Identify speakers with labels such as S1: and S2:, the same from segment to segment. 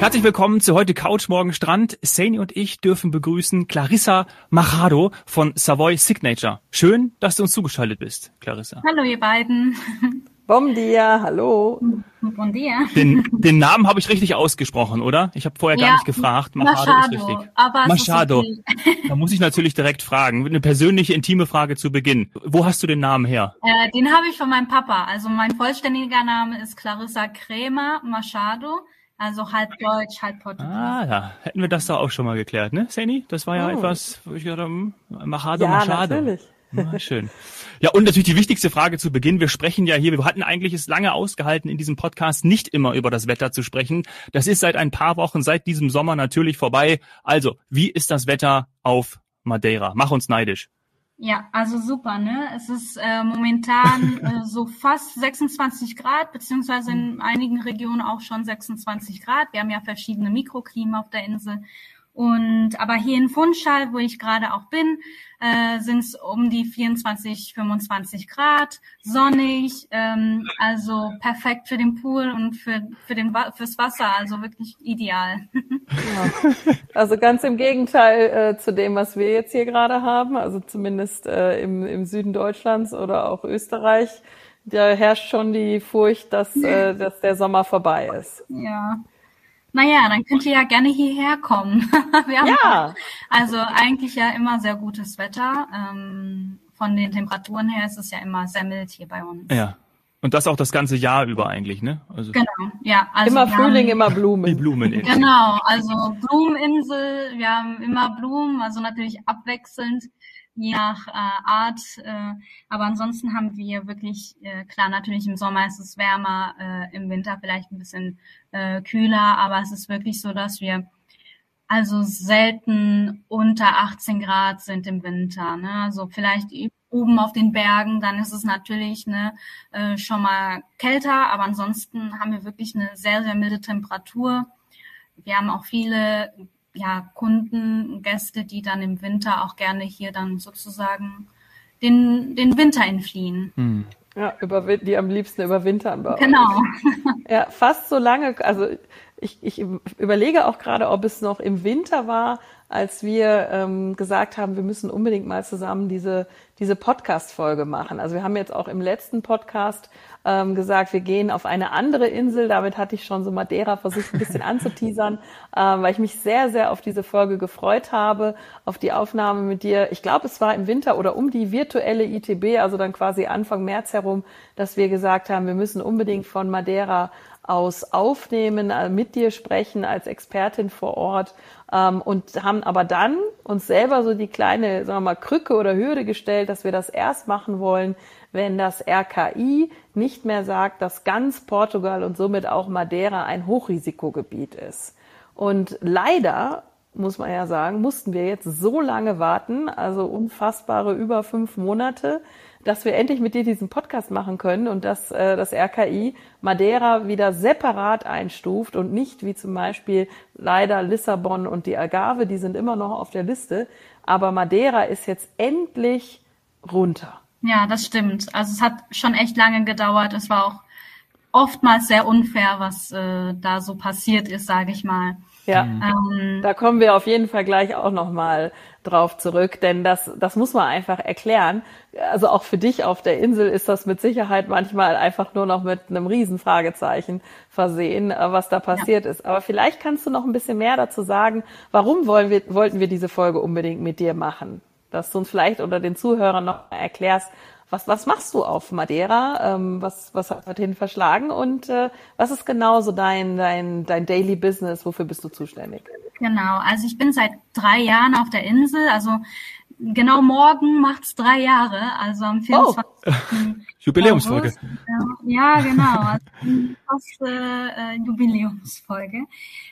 S1: Herzlich willkommen zu heute Couch Morgen Strand. Saini und ich dürfen begrüßen Clarissa Machado von Savoy Signature. Schön, dass du uns zugeschaltet bist, Clarissa.
S2: Hallo ihr beiden.
S3: Bom dia, hallo.
S2: Bon dia.
S1: Den, den Namen habe ich richtig ausgesprochen, oder? Ich habe vorher
S2: Ja,
S1: gar nicht gefragt. Machado,
S2: Machado,
S1: ist richtig.
S2: aber es ist
S1: Machado.
S2: okay.
S1: Da muss ich natürlich direkt fragen. Eine persönliche, intime Frage zu Beginn. Wo hast du den Namen her?
S2: Äh, den habe ich von meinem Papa. Also mein vollständiger Name ist Clarissa Crema Machado. Also halb Deutsch, halb Portugiesisch.
S1: Ah, ja. Hätten wir das doch auch schon mal geklärt, ne, Saini? Das war ja
S3: Oh.
S1: etwas, wo ich gedacht habe, hm, Machado,
S3: Ja,
S1: Machado.
S3: natürlich.
S1: Ja, schön. Ja, und natürlich die wichtigste Frage zu Beginn. Wir sprechen ja hier, wir hatten eigentlich es lange ausgehalten, in diesem Podcast nicht immer über das Wetter zu sprechen. Das ist seit ein paar Wochen, seit diesem Sommer natürlich vorbei. Also, wie ist das Wetter auf Madeira? Mach uns neidisch.
S2: Ja, also super, ne? Es ist äh, momentan äh, so fast 26 Grad, beziehungsweise in einigen Regionen auch schon 26 Grad. Wir haben ja verschiedene Mikroklima auf der Insel. Und aber hier in Funchal, wo ich gerade auch bin, äh, sind es um die 24, 25 Grad, sonnig, ähm, also perfekt für den Pool und für für den fürs Wasser, also wirklich ideal.
S3: Also ganz im Gegenteil äh, zu dem, was wir jetzt hier gerade haben, also zumindest äh, im, im Süden Deutschlands oder auch Österreich. Da herrscht schon die Furcht, dass, äh, dass der Sommer vorbei ist.
S2: Ja. Naja, dann könnt ihr ja gerne hierher kommen. Wir haben
S3: Ja.
S2: Also eigentlich ja immer sehr gutes Wetter. Ähm, von den Temperaturen her ist es ja immer sehr mild hier bei uns.
S1: Ja. Und das auch das ganze Jahr über eigentlich, ne? Also
S2: Genau, ja. Also
S3: Immer Frühling,
S2: haben,
S3: immer
S1: die
S3: Blumen.
S1: Blumen in.
S2: Genau, also Blumeninsel, wir haben immer Blumen, also natürlich abwechselnd, je nach äh, Art. Äh, aber ansonsten haben wir wirklich, äh, klar, natürlich im Sommer ist es wärmer, äh, im Winter vielleicht ein bisschen äh, kühler, aber es ist wirklich so, dass wir also selten unter 18 Grad sind im Winter. Ne? Also vielleicht oben auf den Bergen, dann ist es natürlich ne, äh, schon mal kälter, aber ansonsten haben wir wirklich eine sehr, sehr milde Temperatur. Wir haben auch viele ja, Kunden, Gäste, die dann im Winter auch gerne hier dann sozusagen den, den Winter entfliehen.
S1: Hm.
S3: Ja, die am liebsten überwintern bei euch.
S2: Genau.
S3: Ja, fast so lange. Also ich, ich überlege auch gerade, ob es noch im Winter war, als wir ähm, gesagt haben, wir müssen unbedingt mal zusammen diese, diese Podcast-Folge machen. Also wir haben jetzt auch im letzten Podcast ähm, gesagt, wir gehen auf eine andere Insel. Damit hatte ich schon so Madeira versucht, ein bisschen anzuteasern, ähm, weil ich mich sehr, sehr auf diese Folge gefreut habe, auf die Aufnahme mit dir. Ich glaube, es war im Winter oder um die virtuelle ITB, also dann quasi Anfang März herum, dass wir gesagt haben, wir müssen unbedingt von Madeira aus aufnehmen, äh, mit dir sprechen als Expertin vor Ort ähm, und haben aber dann uns selber so die kleine, sagen wir mal, Krücke oder Hürde gestellt, dass wir das erst machen wollen, wenn das RKI nicht mehr sagt, dass ganz Portugal und somit auch Madeira ein Hochrisikogebiet ist. Und leider muss man ja sagen, mussten wir jetzt so lange warten, also unfassbare über fünf Monate, dass wir endlich mit dir diesen Podcast machen können und dass äh, das RKI Madeira wieder separat einstuft und nicht wie zum Beispiel leider Lissabon und die Algarve, die sind immer noch auf der Liste, aber Madeira ist jetzt endlich runter.
S2: Ja, das stimmt. Also es hat schon echt lange gedauert. Es war auch oftmals sehr unfair, was äh, da so passiert ist, sage ich mal.
S3: Ja.
S2: Ähm,
S3: Da kommen wir auf jeden Fall gleich auch nochmal drauf zurück, denn das, das muss man einfach erklären. Also auch für dich auf der Insel ist das mit Sicherheit manchmal einfach nur noch mit einem Riesenfragezeichen versehen, äh, was da passiert ist. Aber vielleicht kannst du noch ein bisschen mehr dazu sagen, warum wollen wir, wollten wir diese Folge unbedingt mit dir machen? Dass du uns vielleicht unter den Zuhörern noch erklärst, was, was machst du auf Madeira? Ähm, was, was hat dorthin verschlagen? Und äh, was ist genau so dein, dein, dein Daily Business? Wofür bist du zuständig?
S2: Genau, also ich bin seit drei Jahren auf der Insel, also genau morgen macht's drei Jahre, also am 24.
S1: Jubiläumsfolge.
S2: August. Ja, genau, also fast äh, Jubiläumsfolge.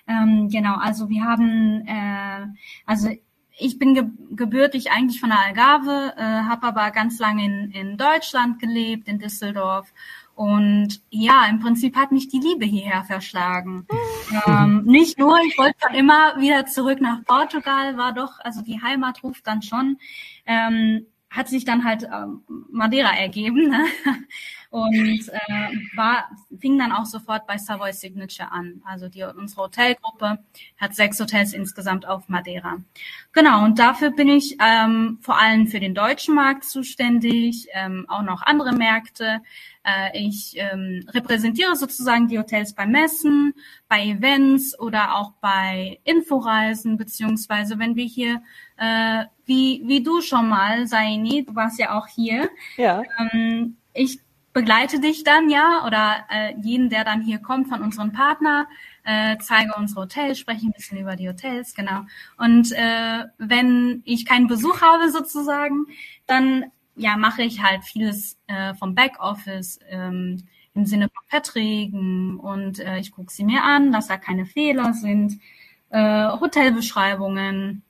S2: Ähm, genau, also wir haben, äh, also ich bin ge gebürtig eigentlich von der Algarve, äh, habe aber ganz lange in, in Deutschland gelebt, in Düsseldorf. Und ja, im Prinzip hat mich die Liebe hierher verschlagen. Ähm, nicht nur, ich wollte schon immer wieder zurück nach Portugal, war doch, also die Heimat ruft dann schon. Ähm, hat sich dann halt ähm, Madeira ergeben. Ne? Und äh, war, fing dann auch sofort bei Savoy Signature an. Also die, unsere Hotelgruppe hat sechs Hotels insgesamt auf Madeira. Genau, und dafür bin ich ähm, vor allem für den deutschen Markt zuständig, ähm, auch noch andere Märkte. Äh, ich ähm, repräsentiere sozusagen die Hotels bei Messen, bei Events oder auch bei Inforeisen, beziehungsweise wenn wir hier, äh, wie, wie du schon mal, Saini, du warst ja auch hier.
S3: Ja.
S2: Ähm, ich begleite dich dann ja oder äh, jeden, der dann hier kommt von unseren Partner, äh, zeige unsere Hotels, spreche ein bisschen über die Hotels, genau. Und äh, wenn ich keinen Besuch habe sozusagen, dann ja mache ich halt vieles äh, vom Backoffice ähm, im Sinne von Verträgen und äh, ich gucke sie mir an, dass da keine Fehler sind, äh, Hotelbeschreibungen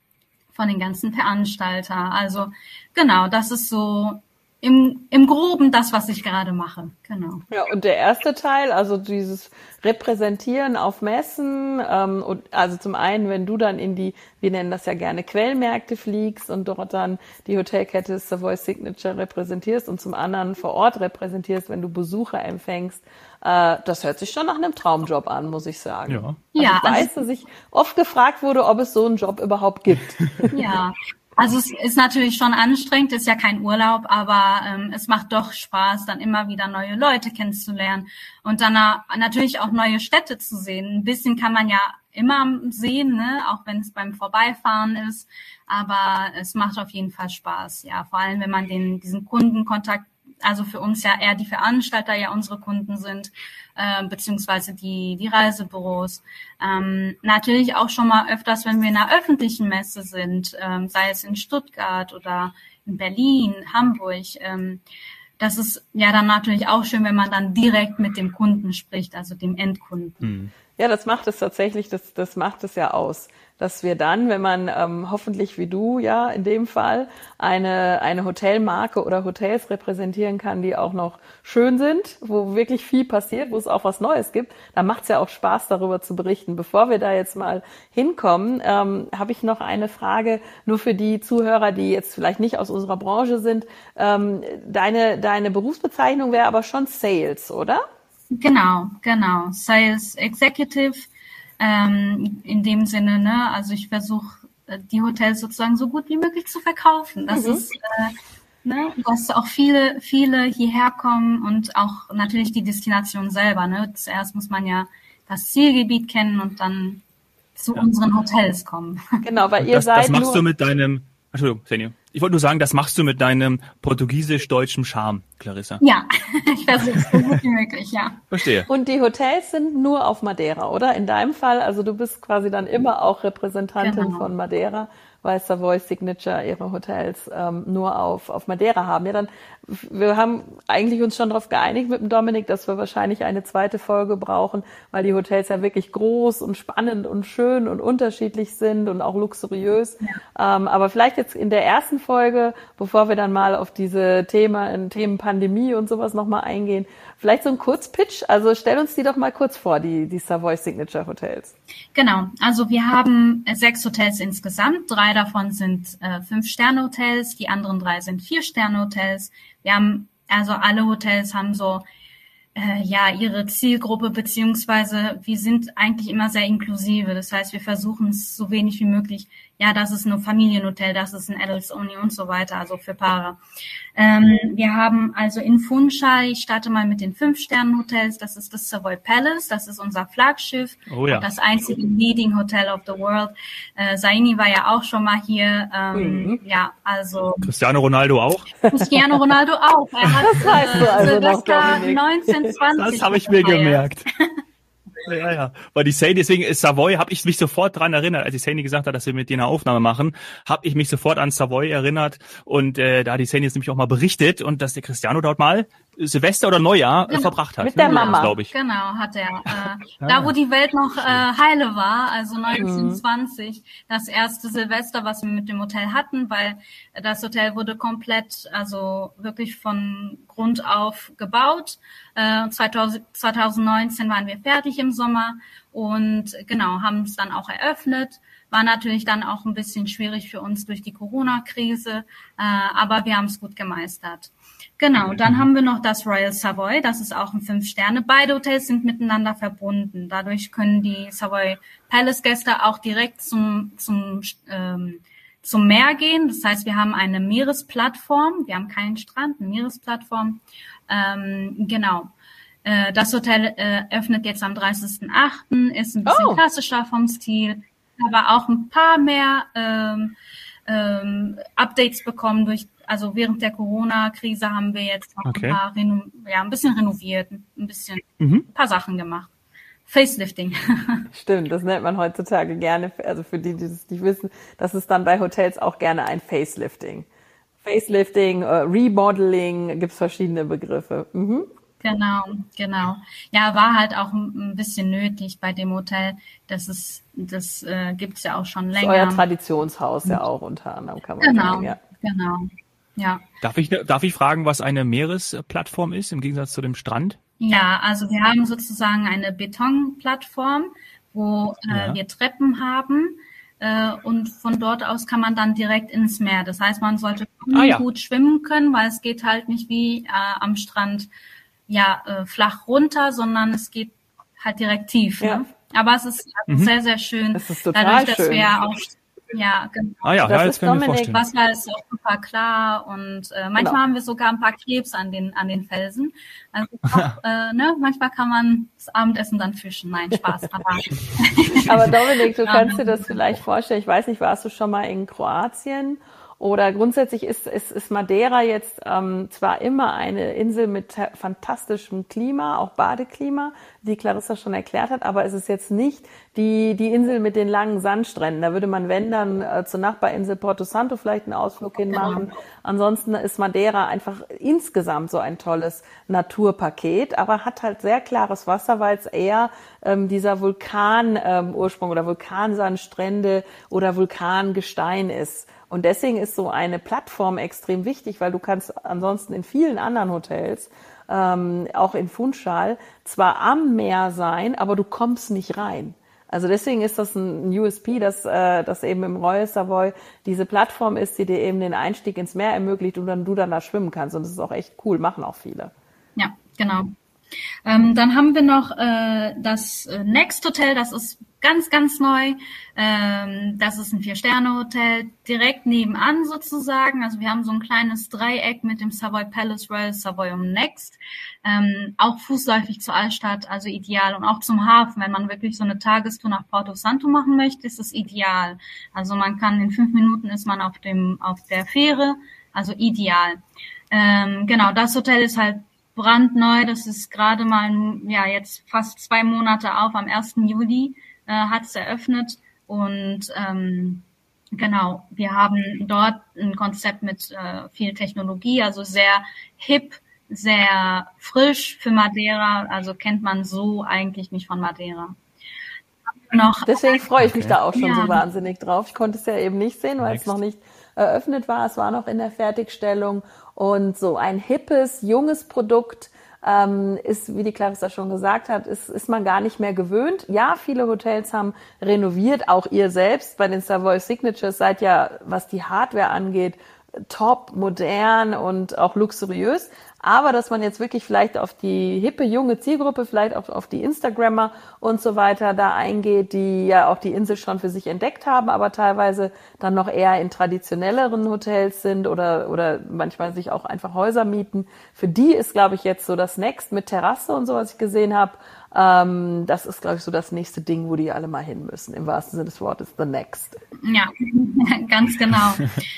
S2: von den ganzen Veranstalter. Also genau, das ist so im, im Groben das, was ich gerade mache. Genau.
S3: Ja, und der erste Teil, also dieses Repräsentieren auf Messen, ähm, und also zum einen, wenn du dann in die, wir nennen das ja gerne Quellmärkte fliegst und dort dann die Hotelkette Savoy Signature repräsentierst und zum anderen vor Ort repräsentierst, wenn du Besucher empfängst, äh, das hört sich schon nach einem Traumjob an, muss ich sagen.
S1: Ja.
S3: Also
S2: Ja,
S3: ich weiß, dass ich oft gefragt wurde, ob es so einen Job überhaupt gibt.
S2: Ja, also es ist natürlich schon anstrengend, ist ja kein Urlaub, aber ähm, es macht doch Spaß, dann immer wieder neue Leute kennenzulernen und dann na- natürlich auch neue Städte zu sehen. Ein bisschen kann man ja immer sehen, ne? auch wenn es beim Vorbeifahren ist, aber es macht auf jeden Fall Spaß, ja, vor allem wenn man den diesen Kundenkontakt also für uns ja eher die Veranstalter ja unsere Kunden sind, äh, beziehungsweise die, die Reisebüros. Ähm, natürlich auch schon mal öfters, wenn wir in einer öffentlichen Messe sind, ähm, sei es in Stuttgart oder in Berlin, Hamburg. Ähm, das ist ja dann natürlich auch schön, wenn man dann direkt mit dem Kunden spricht, also dem Endkunden.
S3: Ja, das macht es tatsächlich, das, das macht es ja aus, dass wir dann, wenn man ähm, hoffentlich wie du ja in dem Fall eine, eine Hotelmarke oder Hotels repräsentieren kann, die auch noch schön sind, wo wirklich viel passiert, wo es auch was Neues gibt, dann macht es ja auch Spaß, darüber zu berichten. Bevor wir da jetzt mal hinkommen, ähm, habe ich noch eine Frage, nur für die Zuhörer, die jetzt vielleicht nicht aus unserer Branche sind. Ähm, deine, deine Berufsbezeichnung wäre aber schon Sales, oder?
S2: Genau, genau. Sales Executive ähm, in dem Sinne, ne? Also ich versuche die Hotels sozusagen so gut wie möglich zu verkaufen. Das
S3: Mhm.
S2: ist äh, ne, dass auch viele, viele hierher kommen und auch natürlich die Destination selber. Ne? Zuerst muss man ja das Zielgebiet kennen und dann zu unseren Hotels kommen.
S3: Genau, weil ihr
S1: Das,
S3: seid
S1: das machst
S3: nur
S1: du mit deinem, Entschuldigung, Senio. Ich wollte nur sagen, das machst du mit deinem portugiesisch-deutschen Charme, Clarissa.
S2: Ja, ich versuche es so gut wie möglich, ja.
S1: Verstehe.
S3: Und die Hotels sind nur auf Madeira, oder? In deinem Fall, also du bist quasi dann immer auch Repräsentantin
S2: Genau.
S3: von Madeira, weil Savoy Signature ihre Hotels ähm, nur auf, auf Madeira haben. Ja, dann, wir haben eigentlich uns schon darauf geeinigt mit dem Dominik, dass wir wahrscheinlich eine zweite Folge brauchen, weil die Hotels ja wirklich groß und spannend und schön und unterschiedlich sind und auch luxuriös. Ähm, aber vielleicht jetzt in der ersten Folge, bevor wir dann mal auf diese Thema, Themen Pandemie und sowas nochmal eingehen, vielleicht so ein Kurzpitch. Also stell uns die doch mal kurz vor, die, die Savoy Signature Hotels.
S2: Genau, also wir haben sechs Hotels insgesamt. Drei davon sind äh, Fünf-Sterne-Hotels, die anderen drei sind Vier-Sterne-Hotels. Wir haben, also alle Hotels haben so äh, ja ihre Zielgruppe beziehungsweise wir sind eigentlich immer sehr inklusive. Das heißt, wir versuchen es so wenig wie möglich. Ja, das ist nur Familienhotel, das ist ein Adults Only und so weiter, also für Paare. Ähm, wir haben also in Funchal, ich starte mal mit den Fünf-Sternen-Hotels, das ist das Savoy Palace, das ist unser Flaggschiff,
S1: oh ja.
S2: das einzige Leading Hotel of the World. Äh, Saini war ja auch schon mal hier. Ähm, mhm. Ja, also.
S1: Cristiano Ronaldo auch?
S2: Cristiano Ronaldo auch. Er hat
S3: das heißt äh, also
S2: Silvester 19.
S1: Das habe ich mir
S2: gefeiert.
S1: gemerkt. Ja, ja. Weil die Sadie, deswegen ist Savoy, habe ich mich sofort dran erinnert, als die Sadie gesagt hat, dass wir mit dir eine Aufnahme machen, habe ich mich sofort an Savoy erinnert und äh, da hat die Sadie jetzt nämlich auch mal berichtet und dass der Cristiano dort mal Silvester oder Neujahr äh, verbracht hat.
S3: Mit der Mama.
S1: glaube ich.
S2: Genau, hat er. Äh, da, wo die Welt noch äh, heile war, also 1920, das erste Silvester, was wir mit dem Hotel hatten, weil das Hotel wurde komplett, also wirklich von Grund auf gebaut. Äh, 2000, 2019 waren wir fertig im Sommer und genau, haben es dann auch eröffnet. War natürlich dann auch ein bisschen schwierig für uns durch die Corona-Krise, äh, aber wir haben es gut gemeistert. Genau, dann haben wir noch das Royal Savoy, das ist auch ein Fünf-Sterne. Beide Hotels sind miteinander verbunden. Dadurch können die Savoy Palace-Gäste auch direkt zum, zum, ähm, zum Meer gehen. Das heißt, wir haben eine Meeresplattform, wir haben keinen Strand, eine Meeresplattform. Ähm, genau. Äh, das Hotel äh, öffnet jetzt am 30.08., ist ein bisschen oh. klassischer vom Stil, aber auch ein paar mehr ähm, ähm, Updates bekommen durch, also während der Corona-Krise haben wir jetzt noch okay. ein paar Reno ja, ein bisschen renoviert, ein bisschen, mhm. ein paar Sachen gemacht. Facelifting.
S3: Stimmt, das nennt man heutzutage gerne, also für die, die das nicht wissen, das ist dann bei Hotels auch gerne ein Facelifting. Facelifting, uh, Remodeling, gibt's verschiedene Begriffe. Mhm.
S2: Genau, genau. Ja, war halt auch ein bisschen nötig bei dem Hotel. Das ist, das äh, gibt's ja auch schon länger.
S3: Das ist euer Traditionshaus ja auch unter anderem, kann man
S2: genau,
S3: sagen.
S2: Ja. Genau, ja.
S1: Darf ich, darf ich fragen, was eine Meeresplattform ist im Gegensatz zu dem Strand?
S2: Ja, also wir haben sozusagen eine Betonplattform, wo äh, ja. wir Treppen haben. Äh, und von dort aus kann man dann direkt ins Meer. Das heißt, man sollte ah, ja. gut schwimmen können, weil es geht halt nicht wie äh, am Strand ja äh, flach runter, sondern es geht halt direkt tief. Ja. Ne? Aber es ist mhm. sehr, sehr schön.
S3: Das ist total dadurch, dass
S2: schön.
S3: wir
S2: auch ja, genau.
S1: Ah ja, das ja jetzt können Dominik, wir
S2: Wasser ist auch super klar und äh, manchmal genau. haben wir sogar ein paar Krebs an den an den Felsen. Also auch, äh, ne, manchmal kann man das Abendessen dann fischen. Nein, Spaß. Aber,
S3: aber Dominik, du kannst dir das vielleicht vorstellen. Ich weiß nicht, warst du schon mal in Kroatien oder grundsätzlich ist, ist, ist Madeira jetzt ähm, zwar immer eine Insel mit fantastischem Klima, auch Badeklima, die Clarissa schon erklärt hat, aber es ist jetzt nicht die, die Insel mit den langen Sandstränden. Da würde man, wenn dann, äh, zur Nachbarinsel Porto Santo vielleicht einen Ausflug hinmachen. Ansonsten ist Madeira einfach insgesamt so ein tolles Naturpaket, aber hat halt sehr klares Wasser, weil es eher ähm, dieser Vulkanursprung ähm, oder Vulkansandstrände oder Vulkangestein ist. Und deswegen ist so eine Plattform extrem wichtig, weil du kannst ansonsten in vielen anderen Hotels, ähm, auch in Funchal, zwar am Meer sein, aber du kommst nicht rein. Also deswegen ist das ein USP, dass, äh, dass eben im Royal Savoy diese Plattform ist, die dir eben den Einstieg ins Meer ermöglicht und dann du dann da schwimmen kannst. Und das ist auch echt cool, machen auch viele.
S2: Ja, genau. Ähm, dann haben wir noch äh, das äh, Next Hotel, das ist ganz, ganz neu. Ähm, das ist ein Vier-Sterne-Hotel, direkt nebenan sozusagen. Also wir haben so ein kleines Dreieck mit dem Savoy Palace Royal Savoy um Next. Ähm, auch fußläufig zur Altstadt, also ideal. Und auch zum Hafen, wenn man wirklich so eine Tagestour nach Porto Santo machen möchte, ist es ideal. Also man kann in fünf Minuten ist man auf dem auf der Fähre, also ideal. Ähm, genau, das Hotel ist halt brandneu. Das ist gerade mal ja jetzt fast zwei Monate auf. Am 1. Juli äh, hat es eröffnet und ähm, genau, wir haben dort ein Konzept mit äh, viel Technologie, also sehr hip, sehr frisch für Madeira. Also kennt man so eigentlich nicht von Madeira.
S3: Noch Deswegen freue ich mich da auch schon ja. so wahnsinnig drauf. Ich konnte es ja eben nicht sehen, weil Next. es noch nicht eröffnet war. Es war noch in der Fertigstellung und so ein hippes, junges Produkt ähm, ist, wie die Clarissa schon gesagt hat, ist, ist man gar nicht mehr gewöhnt. Ja, viele Hotels haben renoviert, auch ihr selbst bei den Savoy Signatures seid ja, was die Hardware angeht, top, modern und auch luxuriös aber dass man jetzt wirklich vielleicht auf die hippe junge Zielgruppe, vielleicht auch auf die Instagrammer und so weiter da eingeht, die ja auch die Insel schon für sich entdeckt haben, aber teilweise dann noch eher in traditionelleren Hotels sind oder, oder manchmal sich auch einfach Häuser mieten. Für die ist, glaube ich, jetzt so das Next mit Terrasse und so, was ich gesehen habe, ähm, das ist, glaube ich, so das nächste Ding, wo die alle mal hin müssen. Im wahrsten Sinne des Wortes, the next.
S2: Ja, ganz genau.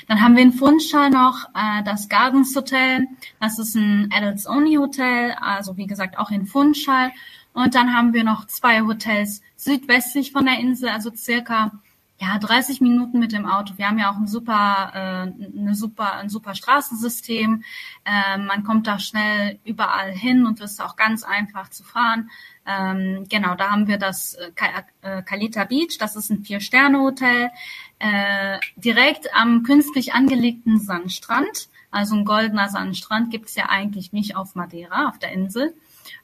S2: Dann haben wir in Funchal noch äh, das Gardens Hotel. Das ist ein Adults-Only-Hotel, also wie gesagt auch in Funchal. Und dann haben wir noch zwei Hotels südwestlich von der Insel, also circa ja, 30 Minuten mit dem Auto. Wir haben ja auch ein super, äh, eine super, ein super Straßensystem. Äh, man kommt da schnell überall hin und ist auch ganz einfach zu fahren. Ähm, genau, da haben wir das äh, äh, Kalita Beach. Das ist ein Vier-Sterne-Hotel äh, direkt am künstlich angelegten Sandstrand. Also ein goldener Sandstrand gibt's ja eigentlich nicht auf Madeira, auf der Insel.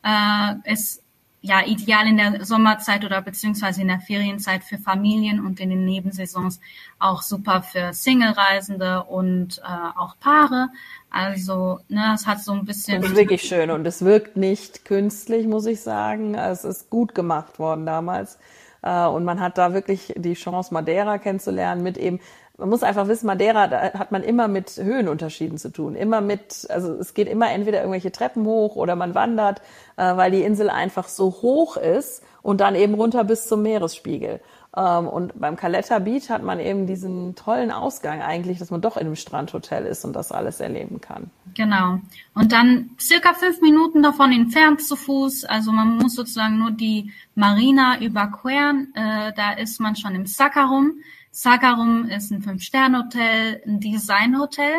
S2: Äh, es ja ideal in der Sommerzeit oder beziehungsweise in der Ferienzeit für Familien und in den Nebensaisons auch super für Single-Reisende und äh, auch Paare. Also, ne, es hat so ein bisschen.
S3: Das ist wirklich schön und es wirkt nicht künstlich, muss ich sagen. Es ist gut gemacht worden damals. Äh, und man hat da wirklich die Chance, Madeira kennenzulernen mit eben man muss einfach wissen, Madeira, da hat man immer mit Höhenunterschieden zu tun. Immer mit, also es geht immer entweder irgendwelche Treppen hoch oder man wandert, äh, weil die Insel einfach so hoch ist und dann eben runter bis zum Meeresspiegel. Ähm, und beim Caletta Beach hat man eben diesen tollen Ausgang eigentlich, dass man doch in einem Strandhotel ist und das alles erleben kann.
S2: Genau. Und dann circa fünf Minuten davon entfernt zu Fuß. Also man muss sozusagen nur die Marina überqueren. Äh, da ist man schon im Sakarum. Sagarum ist ein Fünf-Sterne-Hotel, ein Design-Hotel.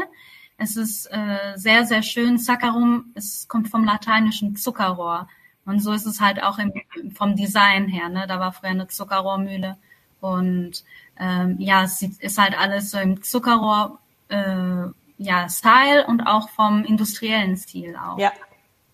S2: Es ist äh, sehr, sehr schön. Saccharum, es kommt vom lateinischen Zuckerrohr. Und so ist es halt auch im, vom Design her. Ne? Da war früher eine Zuckerrohrmühle. Und ähm, ja, es ist halt alles so im Zuckerrohr äh, ja, Style und auch vom industriellen Stil auch.
S3: Ja,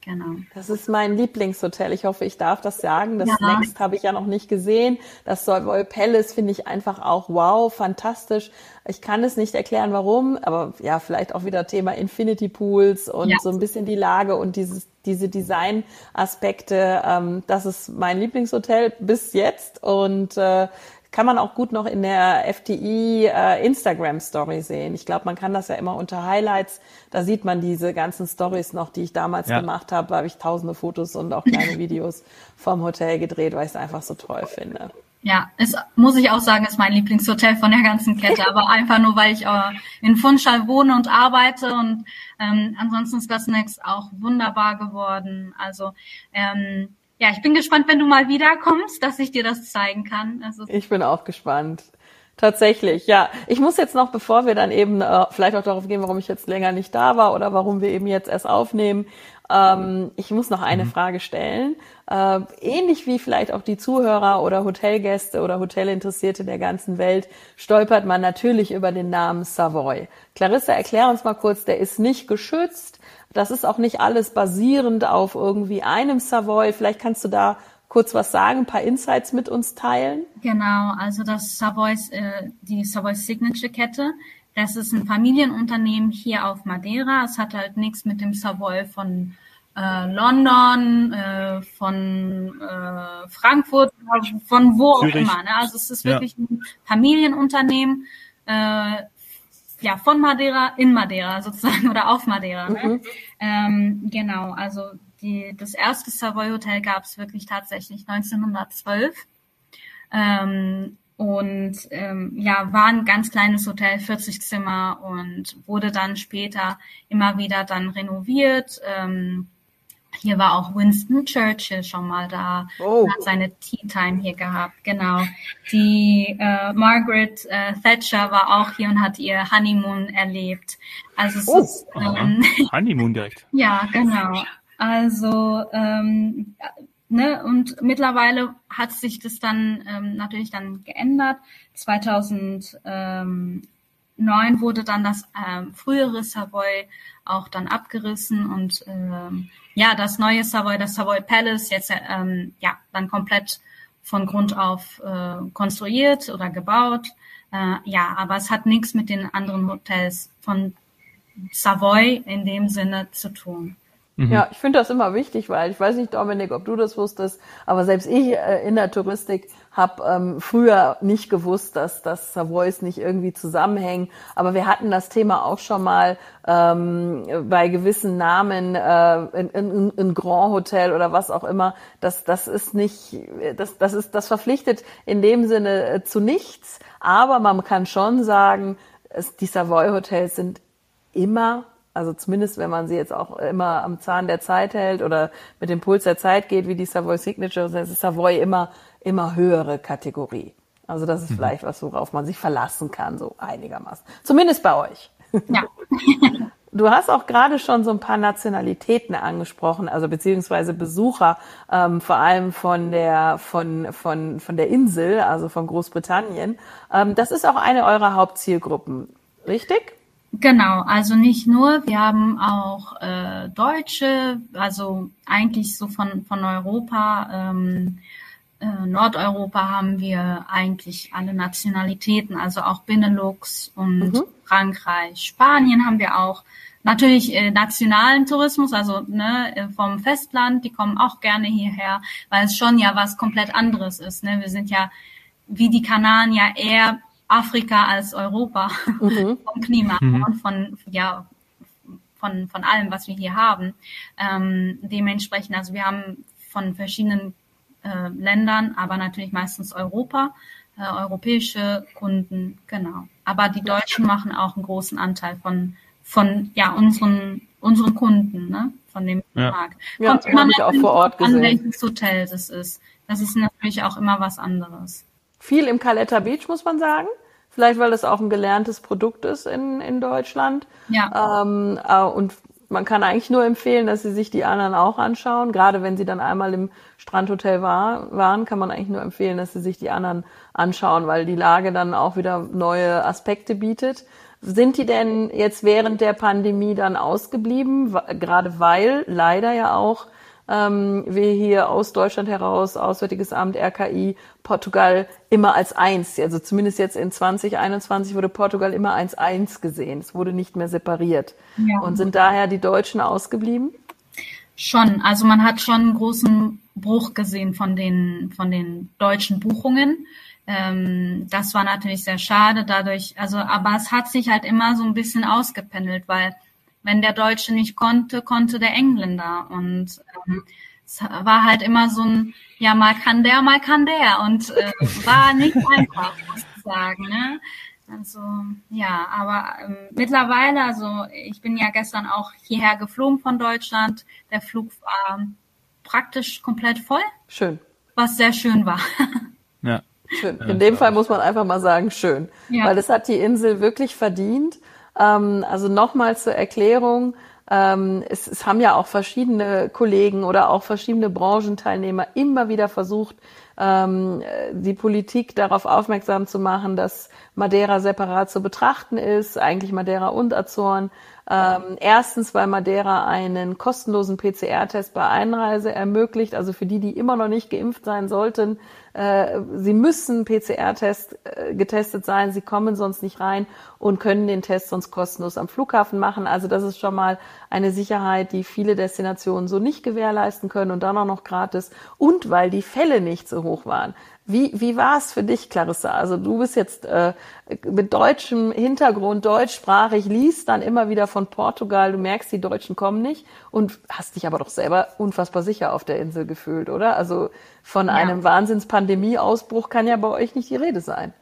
S3: Genau. Das ist mein Lieblingshotel. Ich hoffe, ich darf das sagen. Das ja. Next habe ich ja noch nicht gesehen. Das Savoy Palace finde ich einfach auch wow, fantastisch. Ich kann es nicht erklären, warum, aber ja, vielleicht auch wieder Thema Infinity Pools und ja. so ein bisschen die Lage und dieses, diese Design-Aspekte. Ähm, das ist mein Lieblingshotel bis jetzt und äh, kann man auch gut noch in der FTI äh, Instagram Story sehen. Ich glaube, man kann das ja immer unter Highlights. Da sieht man diese ganzen Stories noch, die ich damals ja. gemacht habe. Da habe ich tausende Fotos und auch kleine Videos vom Hotel gedreht, weil ich es einfach so toll finde.
S2: Ja, es muss ich auch sagen, ist mein Lieblingshotel von der ganzen Kette, aber einfach nur, weil ich äh, in Funchal wohne und arbeite und ähm, ansonsten ist das Next auch wunderbar geworden. Also ähm, ja, ich bin gespannt, wenn du mal wiederkommst, dass ich dir das zeigen kann.
S3: Also ich bin auch gespannt. Tatsächlich, ja. Ich muss jetzt noch, bevor wir dann eben äh, vielleicht auch darauf gehen, warum ich jetzt länger nicht da war oder warum wir eben jetzt erst aufnehmen, ähm, ich muss noch eine mhm. Frage stellen. Äh, ähnlich wie vielleicht auch die Zuhörer oder Hotelgäste oder Hotelinteressierte der ganzen Welt stolpert man natürlich über den Namen Savoy. Clarissa, erklär uns mal kurz, der ist nicht geschützt. Das ist auch nicht alles basierend auf irgendwie einem Savoy. Vielleicht kannst du da kurz was sagen, ein paar Insights mit uns teilen?
S2: Genau, also das Savoy, äh, die Savoy Signature Kette, das ist ein Familienunternehmen hier auf Madeira. Es hat halt nichts mit dem Savoy von äh, London, äh, von äh, Frankfurt, von wo Zürich. auch immer. Ne? Also es ist wirklich ja. ein Familienunternehmen. Äh, ja, von Madeira in Madeira sozusagen oder auf Madeira. Ne? Mhm. Ähm, genau, also die, das erste Savoy Hotel gab es wirklich tatsächlich 1912. Ähm, und ähm, ja, war ein ganz kleines Hotel, 40 Zimmer und wurde dann später immer wieder dann renoviert. Ähm, hier war auch Winston Churchill schon mal da, oh. hat seine Tea Time hier gehabt, genau. Die äh, Margaret äh, Thatcher war auch hier und hat ihr Honeymoon erlebt. Also es
S1: oh. ist, ähm, Honeymoon direkt.
S2: ja, genau. Also ähm, ne und mittlerweile hat sich das dann ähm, natürlich dann geändert. 2009 wurde dann das ähm, frühere Savoy auch dann abgerissen und ähm, ja, das neue Savoy, das Savoy Palace, jetzt ähm, ja dann komplett von Grund auf äh, konstruiert oder gebaut. Äh, ja, aber es hat nichts mit den anderen Hotels von Savoy in dem Sinne zu tun.
S3: Mhm. Ja, ich finde das immer wichtig, weil ich weiß nicht, Dominik, ob du das wusstest, aber selbst ich äh, in der Touristik habe ähm, früher nicht gewusst, dass das Savoys nicht irgendwie zusammenhängen. Aber wir hatten das Thema auch schon mal ähm, bei gewissen Namen, äh, in, in, in Grand Hotel oder was auch immer. Das, das ist nicht, das, das ist, das verpflichtet in dem Sinne äh, zu nichts. Aber man kann schon sagen, es, die Savoy Hotels sind immer also zumindest, wenn man sie jetzt auch immer am Zahn der Zeit hält oder mit dem Puls der Zeit geht, wie die Savoy Signature, dann ist Savoy immer, immer höhere Kategorie. Also das ist mhm. vielleicht was, worauf man sich verlassen kann, so einigermaßen. Zumindest bei euch. Ja. Du hast auch gerade schon so ein paar Nationalitäten angesprochen, also beziehungsweise Besucher, ähm, vor allem von der von von von der Insel, also von Großbritannien. Ähm, das ist auch eine eurer Hauptzielgruppen, richtig?
S2: Genau, also nicht nur, wir haben auch äh, Deutsche, also eigentlich so von, von Europa, ähm, äh, Nordeuropa haben wir eigentlich alle Nationalitäten, also auch Benelux und mhm. Frankreich. Spanien haben wir auch natürlich äh, nationalen Tourismus, also ne, äh, vom Festland, die kommen auch gerne hierher, weil es schon ja was komplett anderes ist. Ne? Wir sind ja wie die Kanaren ja eher Afrika als Europa mhm. vom Klima mhm. und von ja von von allem, was wir hier haben. Ähm, dementsprechend, also wir haben von verschiedenen äh, Ländern, aber natürlich meistens Europa, äh, europäische Kunden, genau. Aber die Deutschen machen auch einen großen Anteil von von ja unseren unseren Kunden, ne? von dem
S3: ja. Markt. Ja, Kommt immer ich auch vor Ort
S2: gesehen. an welches Hotel das ist. Das ist natürlich auch immer was anderes.
S3: Viel im Caletta Beach, muss man sagen. Vielleicht, weil das auch ein gelerntes Produkt ist in, in Deutschland. Ja. Ähm, äh, und man kann eigentlich nur empfehlen, dass sie sich die anderen auch anschauen. Gerade wenn sie dann einmal im Strandhotel war, waren, kann man eigentlich nur empfehlen, dass sie sich die anderen anschauen, weil die Lage dann auch wieder neue Aspekte bietet. Sind die denn jetzt während der Pandemie dann ausgeblieben? Gerade weil leider ja auch ähm, wir hier aus Deutschland heraus, Auswärtiges Amt, RKI, Portugal immer als eins, also zumindest jetzt in 2021 wurde Portugal immer als eins gesehen. Es wurde nicht mehr separiert. Ja. Und sind daher die Deutschen ausgeblieben?
S2: Schon, also man hat schon einen großen Bruch gesehen von den, von den deutschen Buchungen. Ähm, das war natürlich sehr schade dadurch, also, aber es hat sich halt immer so ein bisschen ausgependelt, weil wenn der Deutsche nicht konnte, konnte der Engländer. Und ähm, es war halt immer so ein, ja, mal kann der, mal kann der. Und äh, war nicht einfach, muss ich sagen. Ne? Also ja, aber ähm, mittlerweile, also ich bin ja gestern auch hierher geflogen von Deutschland. Der Flug war praktisch komplett voll.
S3: Schön.
S2: Was sehr schön war.
S3: Ja. Schön. In dem Fall muss man einfach mal sagen, schön. Ja. Weil das hat die Insel wirklich verdient. Ähm, also nochmal zur Erklärung. Ähm, es, es haben ja auch verschiedene Kollegen oder auch verschiedene Branchenteilnehmer immer wieder versucht, ähm, die Politik darauf aufmerksam zu machen, dass Madeira separat zu betrachten ist, eigentlich Madeira und Azoren. Ähm, erstens, weil Madeira einen kostenlosen PCR-Test bei Einreise ermöglicht, also für die, die immer noch nicht geimpft sein sollten, äh, sie müssen PCR-Test äh, getestet sein, sie kommen sonst nicht rein und können den Test sonst kostenlos am Flughafen machen. Also das ist schon mal eine Sicherheit, die viele Destinationen so nicht gewährleisten können und dann auch noch gratis und weil die Fälle nicht so hoch waren. Wie, wie war es für dich, Clarissa? Also du bist jetzt äh, mit deutschem Hintergrund, deutschsprachig, liest dann immer wieder von Portugal, du merkst, die Deutschen kommen nicht und hast dich aber doch selber unfassbar sicher auf der Insel gefühlt, oder? Also von ja. einem Wahnsinnspandemie-Ausbruch kann ja bei euch nicht die Rede sein.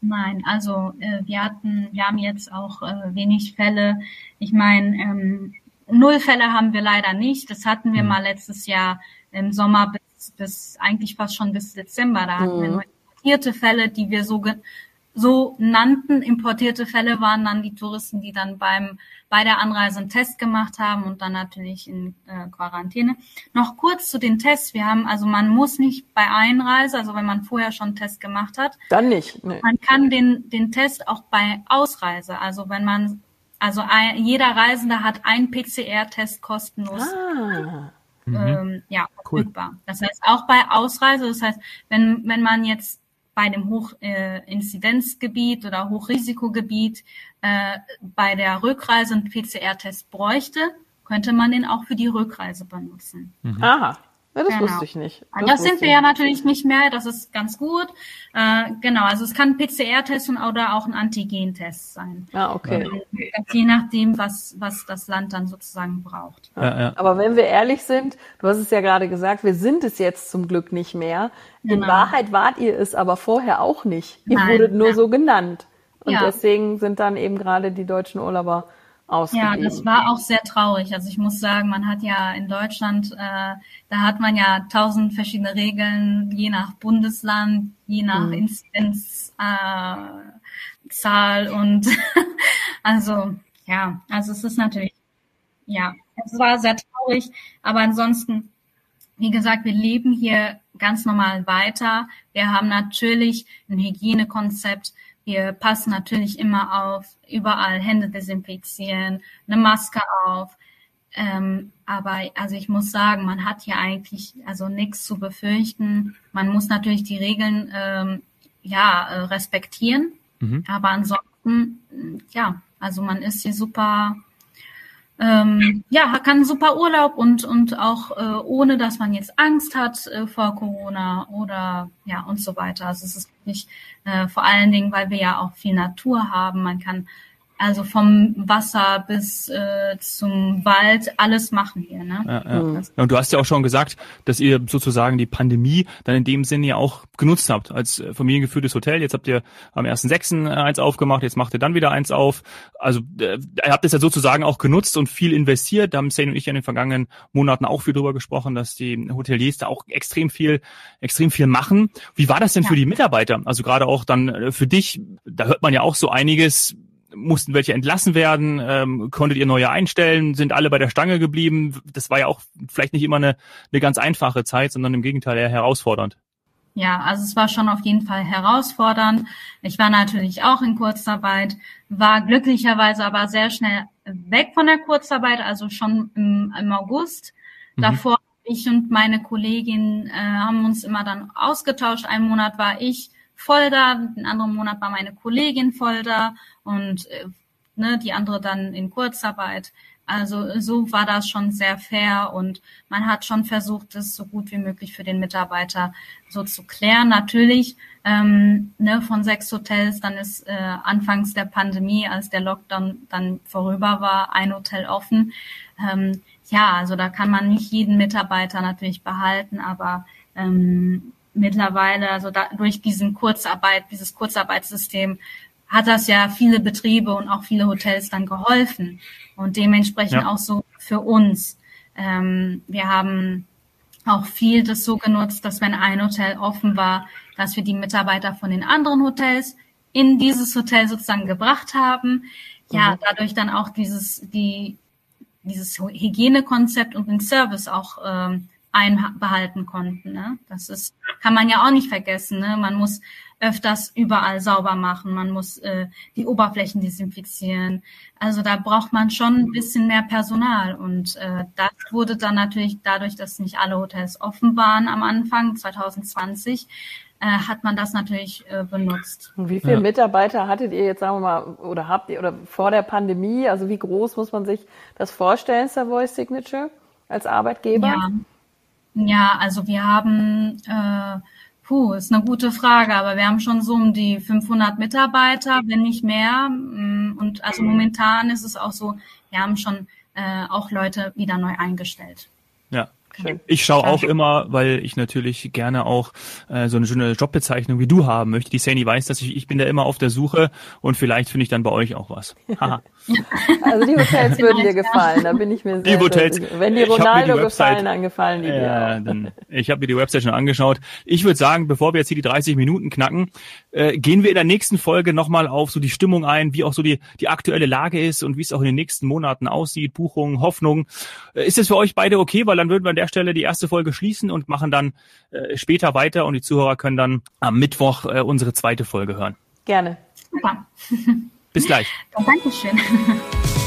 S2: Nein, also äh, wir hatten, wir haben jetzt auch äh, wenig Fälle. Ich meine, ähm, null Fälle haben wir leider nicht. Das hatten wir mhm. mal letztes Jahr im Sommer bis eigentlich fast schon bis Dezember. Da hatten mhm. wir nur importierte Fälle, die wir so, so nannten. Importierte Fälle waren dann die Touristen, die dann beim bei der Anreise einen Test gemacht haben und dann natürlich in äh, Quarantäne. Noch kurz zu den Tests. Wir haben, also man muss nicht bei Einreise, also wenn man vorher schon einen Test gemacht hat.
S3: Dann nicht.
S2: Nee. Man kann den, den Test auch bei Ausreise, also wenn man, also ein, jeder Reisende hat einen PCR-Test kostenlos. Ah. Ähm, ja, verfügbar. Cool. Das heißt, auch bei Ausreise, das heißt, wenn, wenn man jetzt bei dem Hochinzidenzgebiet äh, oder Hochrisikogebiet äh, bei der Rückreise einen PCR-Test bräuchte, könnte man den auch für die Rückreise benutzen.
S3: Mhm. Aha. Ja, das genau. wusste ich nicht.
S2: Das, das sind wir ja natürlich nicht mehr, das ist ganz gut. Äh, genau, also es kann ein PCR-Test oder auch ein Antigen-Test sein.
S3: Ah, okay.
S2: Ja. Je nachdem, was, was das Land dann sozusagen braucht.
S3: Ja, ja. Aber wenn wir ehrlich sind, du hast es ja gerade gesagt, wir sind es jetzt zum Glück nicht mehr. Genau. In Wahrheit wart ihr es aber vorher auch nicht. Ihr Nein, wurdet nur so genannt. Und deswegen sind dann eben gerade die deutschen Urlauber
S2: ausgegeben. Ja, das war auch sehr traurig. Also ich muss sagen, man hat ja in Deutschland, äh, da hat man ja tausend verschiedene Regeln, je nach Bundesland, je nach mhm. Inzidenzzahl äh, und also ja, also es ist natürlich, ja, es war sehr traurig, aber ansonsten, wie gesagt, wir leben hier ganz normal weiter. Wir haben natürlich ein Hygienekonzept, Wir passen natürlich immer auf, überall Hände desinfizieren, eine Maske auf. Ähm, aber also ich muss sagen, man hat hier eigentlich also nichts zu befürchten. Man muss natürlich die Regeln ähm, ja äh, respektieren, mhm. aber ansonsten ja, also man ist hier super ähm, ja, kann super Urlaub und, und auch äh, ohne, dass man jetzt Angst hat äh, vor Corona oder ja und so weiter. Also es ist wirklich äh, vor allen Dingen, weil wir ja auch viel Natur haben. Man kann also vom Wasser bis äh, zum Wald alles machen hier. Ne? Ja,
S1: ja. Mhm. ja, und du hast ja auch schon gesagt, dass ihr sozusagen die Pandemie dann in dem Sinne ja auch genutzt habt als äh, familiengeführtes Hotel. Jetzt habt ihr am 1.6. Äh, eins aufgemacht, jetzt macht ihr dann wieder eins auf. Also äh, ihr habt es ja sozusagen auch genutzt und viel investiert. Da haben Sane und ich in den vergangenen Monaten auch viel drüber gesprochen, dass die Hoteliers da auch extrem viel, extrem viel machen. Wie war das denn ja. für die Mitarbeiter? Also gerade auch dann äh, für dich, da hört man ja auch so einiges mussten welche entlassen werden? Ähm, konntet ihr neue einstellen? Sind alle bei der Stange geblieben? Das war ja auch vielleicht nicht immer eine, eine ganz einfache Zeit, sondern im Gegenteil eher herausfordernd.
S2: Ja, also es war schon auf jeden Fall herausfordernd. Ich war natürlich auch in Kurzarbeit, war glücklicherweise aber sehr schnell weg von der Kurzarbeit, also schon im, im August. Mhm. Davor ich und meine Kollegin äh, haben uns immer dann ausgetauscht. Ein Monat war ich voll da, den anderen Monat war meine Kollegin voll da und äh, ne, die andere dann in Kurzarbeit. Also so war das schon sehr fair und man hat schon versucht, das so gut wie möglich für den Mitarbeiter so zu klären. Natürlich ähm, ne, von sechs Hotels, dann ist äh, anfangs der Pandemie, als der Lockdown dann vorüber war, ein Hotel offen. Ähm, ja, also da kann man nicht jeden Mitarbeiter natürlich behalten, aber ähm, mittlerweile, also da, durch diesen Kurzarbeit, dieses Kurzarbeitssystem, hat das ja viele Betriebe und auch viele Hotels dann geholfen. Und dementsprechend ja. auch so für uns. Ähm, wir haben auch viel das so genutzt, dass wenn ein Hotel offen war, dass wir die Mitarbeiter von den anderen Hotels in dieses Hotel sozusagen gebracht haben. Ja, mhm. dadurch dann auch dieses, die, dieses Hygienekonzept und den Service auch ähm, einbehalten konnten. Ne? Das ist, kann man ja auch nicht vergessen. Ne? Man muss öfters überall sauber machen, man muss äh, die Oberflächen desinfizieren. Also da braucht man schon ein bisschen mehr Personal. Und äh, das wurde dann natürlich dadurch, dass nicht alle Hotels offen waren am Anfang 2020, äh, hat man das natürlich äh, benutzt.
S3: Und wie viele ja. Mitarbeiter hattet ihr jetzt, sagen wir mal, oder habt ihr, oder vor der Pandemie? Also wie groß muss man sich das vorstellen, Savoy Signature als Arbeitgeber?
S2: Ja. Ja, also wir haben, äh, puh, ist eine gute Frage, aber wir haben schon so um die 500 Mitarbeiter, wenn nicht mehr. Mm, und also momentan ist es auch so, wir haben schon äh, auch Leute wieder neu eingestellt.
S1: Ja, Schön. Ich schaue auch immer, weil ich natürlich gerne auch äh, so eine schöne Jobbezeichnung wie du haben möchte. Die Sani weiß, dass ich, ich bin da immer auf der Suche und vielleicht finde ich dann bei euch auch was.
S3: also die Hotels würden dir gefallen, da bin ich mir
S1: sehr, die Hotels,
S3: sehr Wenn dir Ronaldo die gefallen, dann gefallen die dir
S1: ja, auch. Dann, ich habe mir die Website schon angeschaut. Ich würde sagen, bevor wir jetzt hier die 30 Minuten knacken, äh, gehen wir in der nächsten Folge nochmal auf so die Stimmung ein, wie auch so die, die aktuelle Lage ist und wie es auch in den nächsten Monaten aussieht, Buchungen, Hoffnungen. Äh, ist es für euch beide okay? Weil dann würden wir der Stelle die erste Folge schließen und machen dann äh, später weiter und die Zuhörer können dann am Mittwoch äh, unsere zweite Folge hören.
S3: Gerne.
S2: Super.
S1: Bis gleich.
S2: Dankeschön.